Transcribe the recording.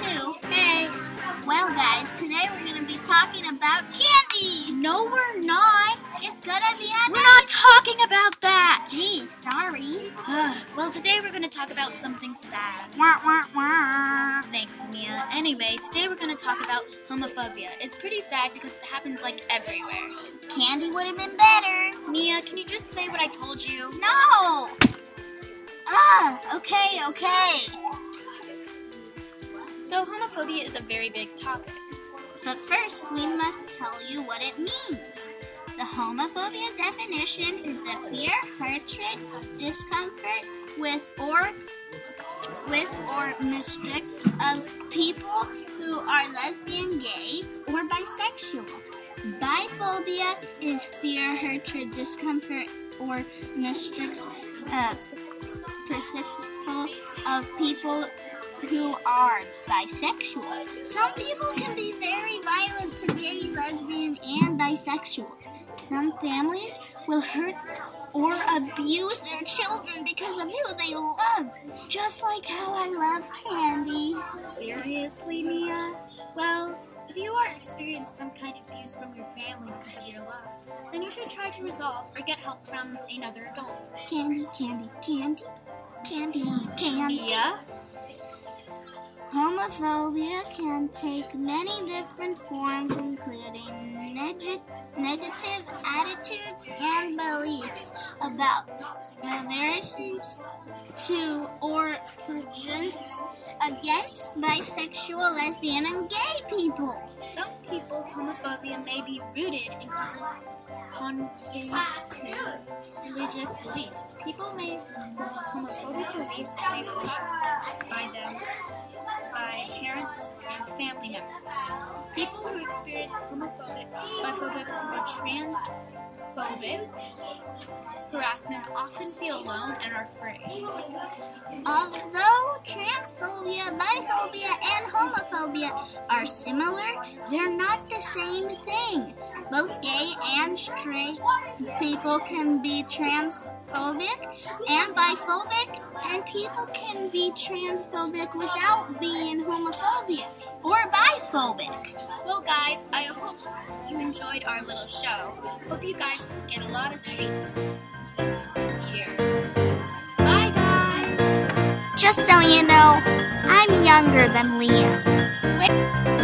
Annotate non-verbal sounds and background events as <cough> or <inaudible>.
too. Hey. Well, guys, today we're going to be talking about candy. No, we're not. It's going to be a We're not talking about that. Gee, sorry. <sighs> well, today we're going to talk about something sad. Wah, wah, wah. Thanks, Mia. Anyway, today we're going to talk about homophobia. It's pretty sad because it happens like everywhere. Candy would have been better. Mia, can you just say what I told you? No. Ah, okay, okay. So, homophobia is a very big topic. But first, we must tell you what it means. The homophobia definition is the fear, hatred, discomfort with or with or mistrust of people who are lesbian, gay, or bisexual. Biphobia is fear, hatred, discomfort, or mistrust uh, of people who are bisexual. Some people can be very violent to gay, lesbian, and bisexual. Some families will hurt or abuse their children because of who they love, just like how I love candy. Seriously, Mia? Well, if you are experiencing some kind of abuse from your family because of your love, then you should try to resolve or get help from another adult. Candy, candy, candy, candy, candy. Mia? Homophobia can take many different forms, including neg- negative attitudes and beliefs about relations to or prejudice against bisexual, lesbian, and gay people. Some people's homophobia may be rooted in conservative religious beliefs. People may hold homophobic beliefs be biphobic, or transphobic harassment often feel alone and are afraid. Although transphobia, biphobia, and homophobia are similar, they're not the same thing. Both gay and straight people can be transphobic and biphobic, and people can be transphobic without being homophobic or biphobic. Hope you enjoyed our little show. Hope you guys get a lot of treats this year. Bye, guys. Just so you know, I'm younger than Liam. Wait.